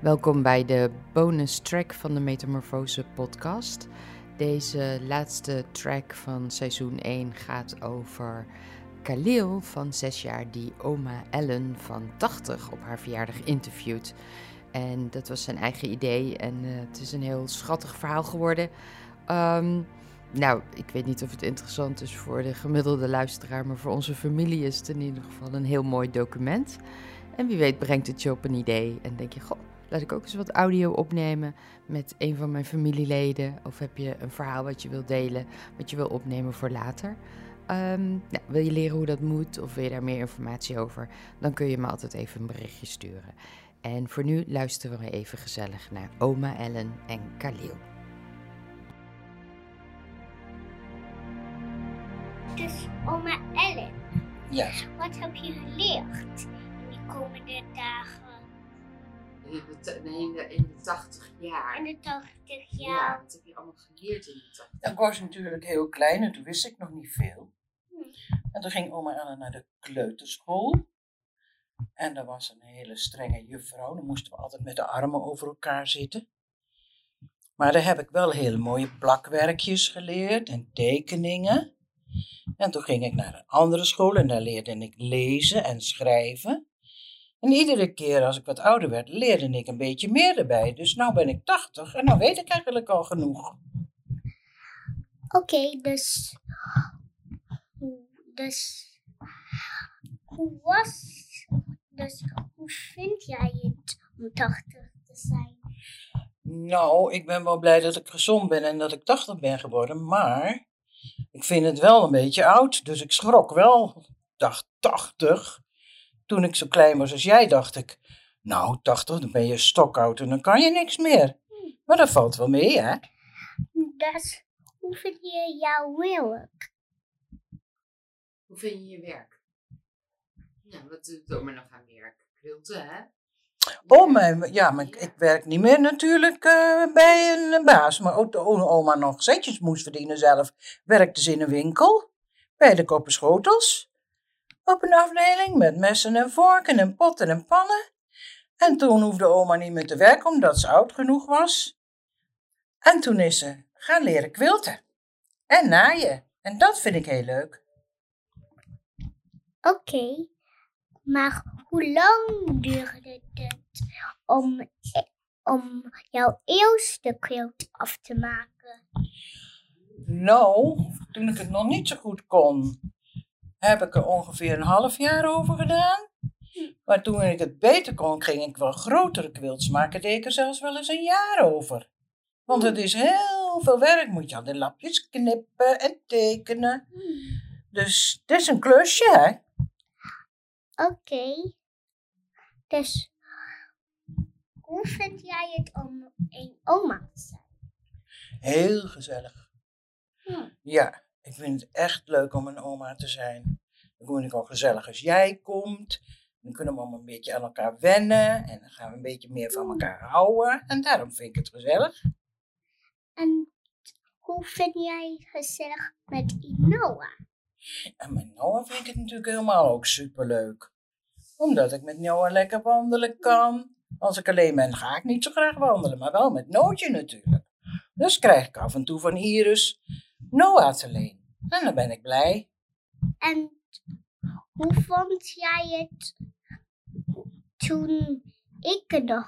Welkom bij de bonus track van de Metamorfose podcast. Deze laatste track van seizoen 1 gaat over Khalil van 6 jaar die oma Ellen van 80 op haar verjaardag interviewt. En dat was zijn eigen idee en uh, het is een heel schattig verhaal geworden. Um, nou, ik weet niet of het interessant is voor de gemiddelde luisteraar, maar voor onze familie is het in ieder geval een heel mooi document. En wie weet brengt het je op een idee en denk je, goh, laat ik ook eens wat audio opnemen met een van mijn familieleden. Of heb je een verhaal wat je wilt delen, wat je wil opnemen voor later. Um, nou, wil je leren hoe dat moet of wil je daar meer informatie over, dan kun je me altijd even een berichtje sturen. En voor nu luisteren we even gezellig naar oma Ellen en Khalil. Dus oma Ellen, Ja, wat heb je geleerd in die komende dagen? In de, nee, in de, in de 80 jaar. In de 80 Ja, jaar? wat heb je allemaal geleerd in de 80 ik was natuurlijk heel klein en toen wist ik nog niet veel. Hm. En toen ging oma Ellen naar de kleuterschool. En daar was een hele strenge juffrouw. Dan moesten we altijd met de armen over elkaar zitten. Maar daar heb ik wel hele mooie plakwerkjes geleerd en tekeningen. En toen ging ik naar een andere school en daar leerde ik lezen en schrijven. En iedere keer als ik wat ouder werd, leerde ik een beetje meer erbij. Dus nu ben ik 80 en nou weet ik eigenlijk al genoeg. Oké, dus, dus, hoe was, dus hoe vind jij het om 80 te zijn? Nou, ik ben wel blij dat ik gezond ben en dat ik 80 ben geworden, maar ik vind het wel een beetje oud. Dus ik schrok wel. Dacht 80. Toen ik zo klein was als jij, dacht ik, nou 80, dan ben je stokoud en dan kan je niks meer. Maar dat valt wel mee, hè? Dus, hoe vind je jouw werk? Hoe vind je je werk? Ja, wat doet oma nog aan werk? Quilten, hè? Oh, mijn, ja, maar ik, ik werk niet meer natuurlijk eh, bij een baas. Maar ook de oma nog centjes moest verdienen zelf. Werkte ze in een winkel, bij de koppen schotels. Op een afdeling met messen en vorken en potten en pannen. En toen hoefde oma niet meer te werken omdat ze oud genoeg was. En toen is ze gaan leren quilten. En naaien. En dat vind ik heel leuk. Oké, maar hoe lang duurde het om, om jouw eerste quilt af te maken? Nou, toen ik het nog niet zo goed kon, heb ik er ongeveer een half jaar over gedaan. Maar toen ik het beter kon, ging ik wel grotere quilts maken. Deed ik er zelfs wel eens een jaar over. Want het is heel veel werk. Moet je al de lapjes knippen en tekenen. Dus het is een klusje, hè? Oké, dus hoe vind jij het om een oma te zijn? Heel gezellig. Hm. Ja, ik vind het echt leuk om een oma te zijn. Dan vind ik ook gezellig als jij komt. Dan kunnen we allemaal een beetje aan elkaar wennen. En dan gaan we een beetje meer van elkaar houden. En daarom vind ik het gezellig. En hoe vind jij het gezellig met Inoa? En met Noah vind ik het natuurlijk helemaal ook superleuk. Omdat ik met Noah lekker wandelen kan. Als ik alleen ben, ga ik niet zo graag wandelen. Maar wel met Nootje natuurlijk. Dus krijg ik af en toe van Iris Noah te leen. En dan ben ik blij. En hoe vond jij het toen ik er nog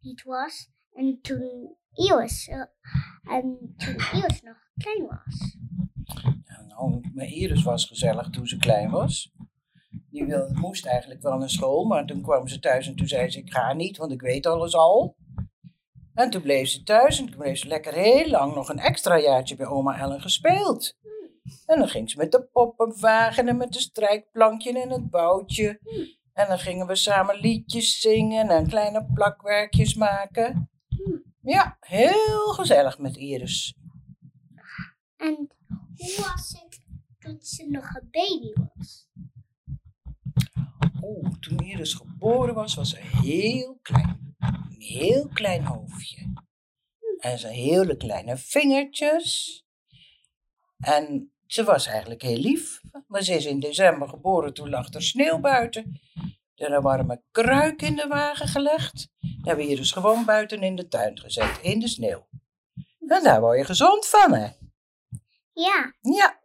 niet was en toen Iris, eh, en toen Iris nog klein was? Nou, mijn Iris was gezellig toen ze klein was. Die wilde, moest eigenlijk wel naar school, maar toen kwam ze thuis en toen zei ze: Ik ga niet, want ik weet alles al. En toen bleef ze thuis en toen bleef ze lekker heel lang nog een extra jaartje bij oma Ellen gespeeld. En dan ging ze met de poppenwagen en met de strijkplankje en het boutje. En dan gingen we samen liedjes zingen en kleine plakwerkjes maken. Ja, heel gezellig met Iris. En hoe was het toen ze nog een baby was? Oeh, toen Iris geboren was, was ze heel klein. Heel klein hoofdje. En ze hele kleine vingertjes. En ze was eigenlijk heel lief. Maar ze is in december geboren, toen lag er sneeuw buiten. Er een warme kruik in de wagen gelegd. hebben we Iris gewoon buiten in de tuin gezet, in de sneeuw. En daar word je gezond van, hè? Ja, Ja,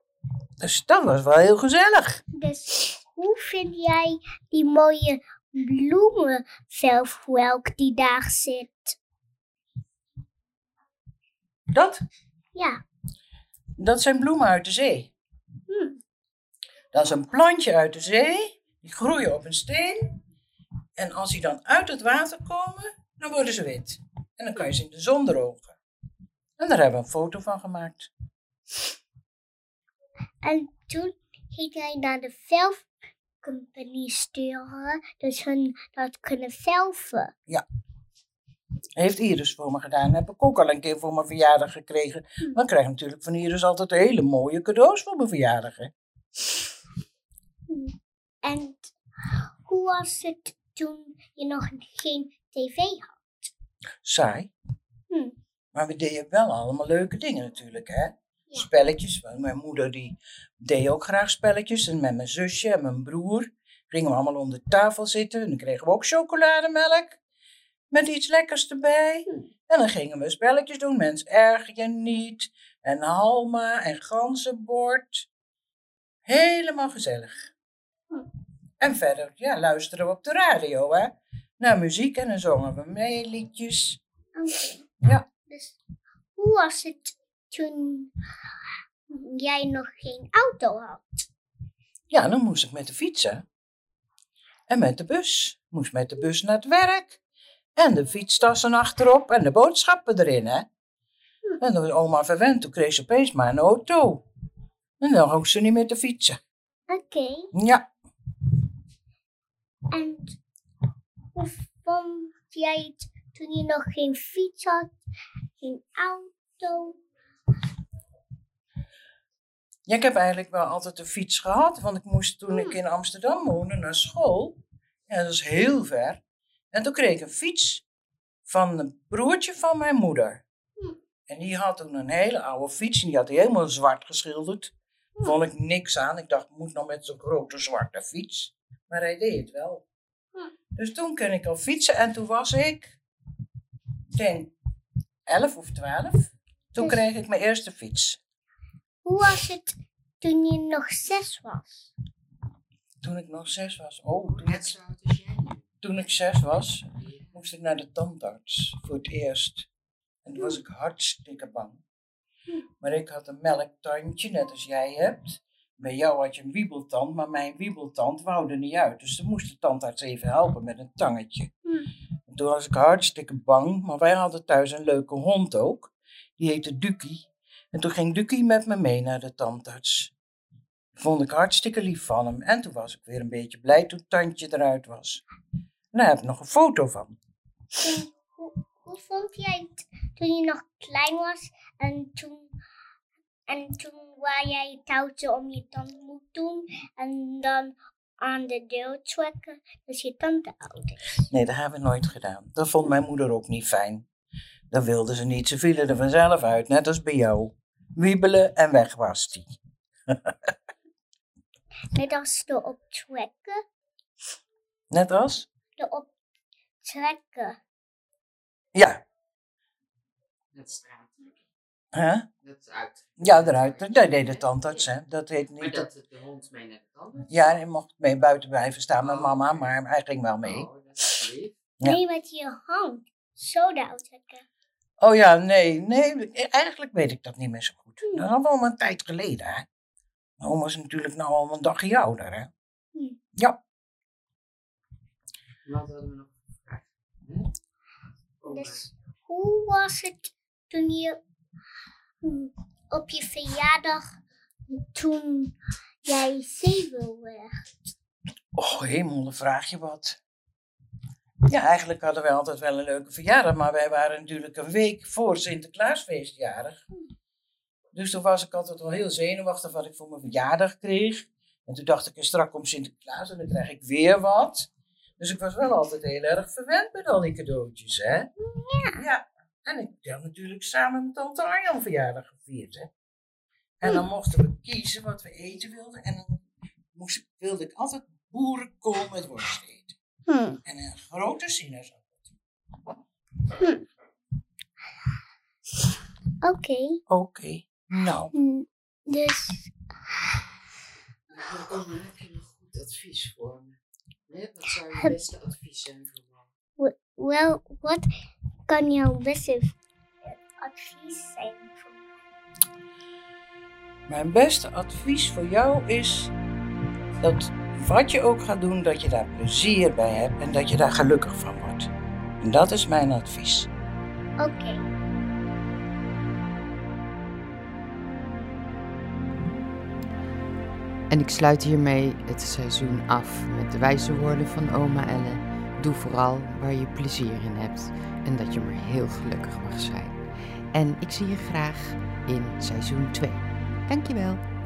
dus dat was wel heel gezellig. dus hoe vind jij die mooie bloemenvelf hoe elk die daar zit? Dat, Ja, dat zijn bloemen uit de zee. hm. Dat is een plantje uit de zee, die groeien op een steen. En als die dan uit het water komen, dan worden ze wit. En dan kan je ze in de zon drogen. En daar hebben we een foto van gemaakt. En toen ging hij naar de velfcompany sturen, dus hun dat kunnen velven. Heeft Iris voor me gedaan. Heb ik ook al een keer voor mijn verjaardag gekregen. Maar ik krijg natuurlijk van Iris altijd hele mooie cadeaus voor mijn verjaardag. Hè? En hoe was het toen je nog geen tv had? Saai. Hm. Maar we deden wel allemaal leuke dingen natuurlijk, hè? Spelletjes. Mijn moeder die deed ook graag spelletjes. En met mijn zusje en mijn broer gingen we allemaal om de tafel zitten. En dan kregen we ook chocolademelk. Met iets lekkers erbij. En dan gingen we spelletjes doen. Mens erg je niet. En halma en ganzenbord. Helemaal gezellig. En verder, ja, luisteren we op de radio, hè? Naar muziek en dan zongen we mee liedjes. Ja. Dus hoe was het toen jij nog geen auto had? Ja, dan moest ik met de fietsen. En met de bus. Moest met de bus naar het werk. En de fietstassen achterop en de boodschappen erin, hè. En toen was oma verwend, toen kreeg ze opeens maar een auto. En dan hoefde ze niet meer te fietsen. Oké. Ja, En hoe vond jij het toen je nog geen fiets had, geen auto? Ja, ik heb eigenlijk wel altijd een fiets gehad. Want ik moest toen ik in Amsterdam woonde naar school. Ja, dat is heel ver. En toen kreeg ik een fiets van een broertje van mijn moeder. Hm. En die had toen een hele oude fiets. En die had hij helemaal zwart geschilderd. Vond ik niks aan. Ik dacht, ik moet nog met zo'n grote zwarte fiets. Maar hij deed het wel. Dus toen kon ik al fietsen. En toen was ik, denk, 11 of 12. Toen kreeg ik mijn eerste fiets. Hoe was het toen je nog zes was? Toen ik nog zes was. Oh, toen Net ik, zo oud als jij toen ik zes was, moest ik naar de tandarts voor het eerst. En toen was ik hartstikke bang. Maar ik had een melktandje, net als jij hebt. Bij jou had je een wiebeltand, maar mijn wiebeltand wou er niet uit. Dus dan moest de tandarts even helpen met een tangetje. En toen was ik hartstikke bang, maar wij hadden thuis een leuke hond ook. Die heette Dukie. En toen ging Dukie met me mee naar de tandarts. Vond ik hartstikke lief van hem. En toen was ik weer een beetje blij toen het tandje eruit was. En daar heb ik nog een foto van. En hoe, hoe vond jij het toen je nog klein was en toen, en toen waar jij het touwtje om je tand moet doen en dan aan de deur trekken, dus je tand is? Nee, dat hebben we nooit gedaan. Dat vond mijn moeder ook niet fijn. Dat wilde ze niet. Ze vielen er vanzelf uit, net als bij jou. Wiebelen en weg was die. Net als de optrekken, Net als? de optrekken. Ja. Dat straat. Hè? Dat is uit. Ja, eruit. Dat deed de tandarts, hè. Dat heet Maar niet... dat de hond mee naar de tandarts? Ja, hij mocht mee buiten blijven staan met mama, maar hij ging wel mee. Oh, dat is lief. Ja. Nee, met je hand. Zo de uittrekken. Oh ja, nee, nee, eigenlijk weet ik dat niet meer zo goed. Dat is al wel een tijd geleden, hè. Mijn oma is natuurlijk nou al een dagje ouder, hè. Hm. Ja, Wat hadden we nog gevraagd? Hè? Oh, Dus hoe was het toen je hm, op je verjaardag, toen jij zeven werd? oh hemel, dan vraag je wat. Ja, eigenlijk hadden wij altijd wel een leuke verjaardag, maar wij waren natuurlijk een week voor Sinterklaasfeest jarig. Dus toen was ik altijd wel heel zenuwachtig wat ik voor mijn verjaardag kreeg. En toen dacht ik, strak om Sinterklaas en dan krijg ik weer wat. Dus ik was wel altijd heel erg verwend met al die cadeautjes, hè? Ja. ja. En ik heb natuurlijk samen met tante Arjan verjaardag gevierd, hè? En dan mochten we kiezen wat we eten wilden. En dan moest, ik- wilde ik altijd boerenkool met worst eten. Hm. En een grote sinaasappel. Oké. Oké. Nou, Mm, Dus, Oma, heb je nog goed advies voor me? Hè, Wat zou je beste advies zijn voor mij? wel, wat kan jouw beste advies zijn voor mij? mijn beste advies voor jou is dat wat je ook gaat doen, dat je daar plezier bij hebt en dat je daar gelukkig van wordt. En dat is mijn advies. Oké. En ik sluit hiermee het seizoen af met de wijze woorden van oma Elle. Doe vooral waar je plezier in hebt en dat je maar heel gelukkig mag zijn. En ik zie je graag in seizoen 2. Dankjewel.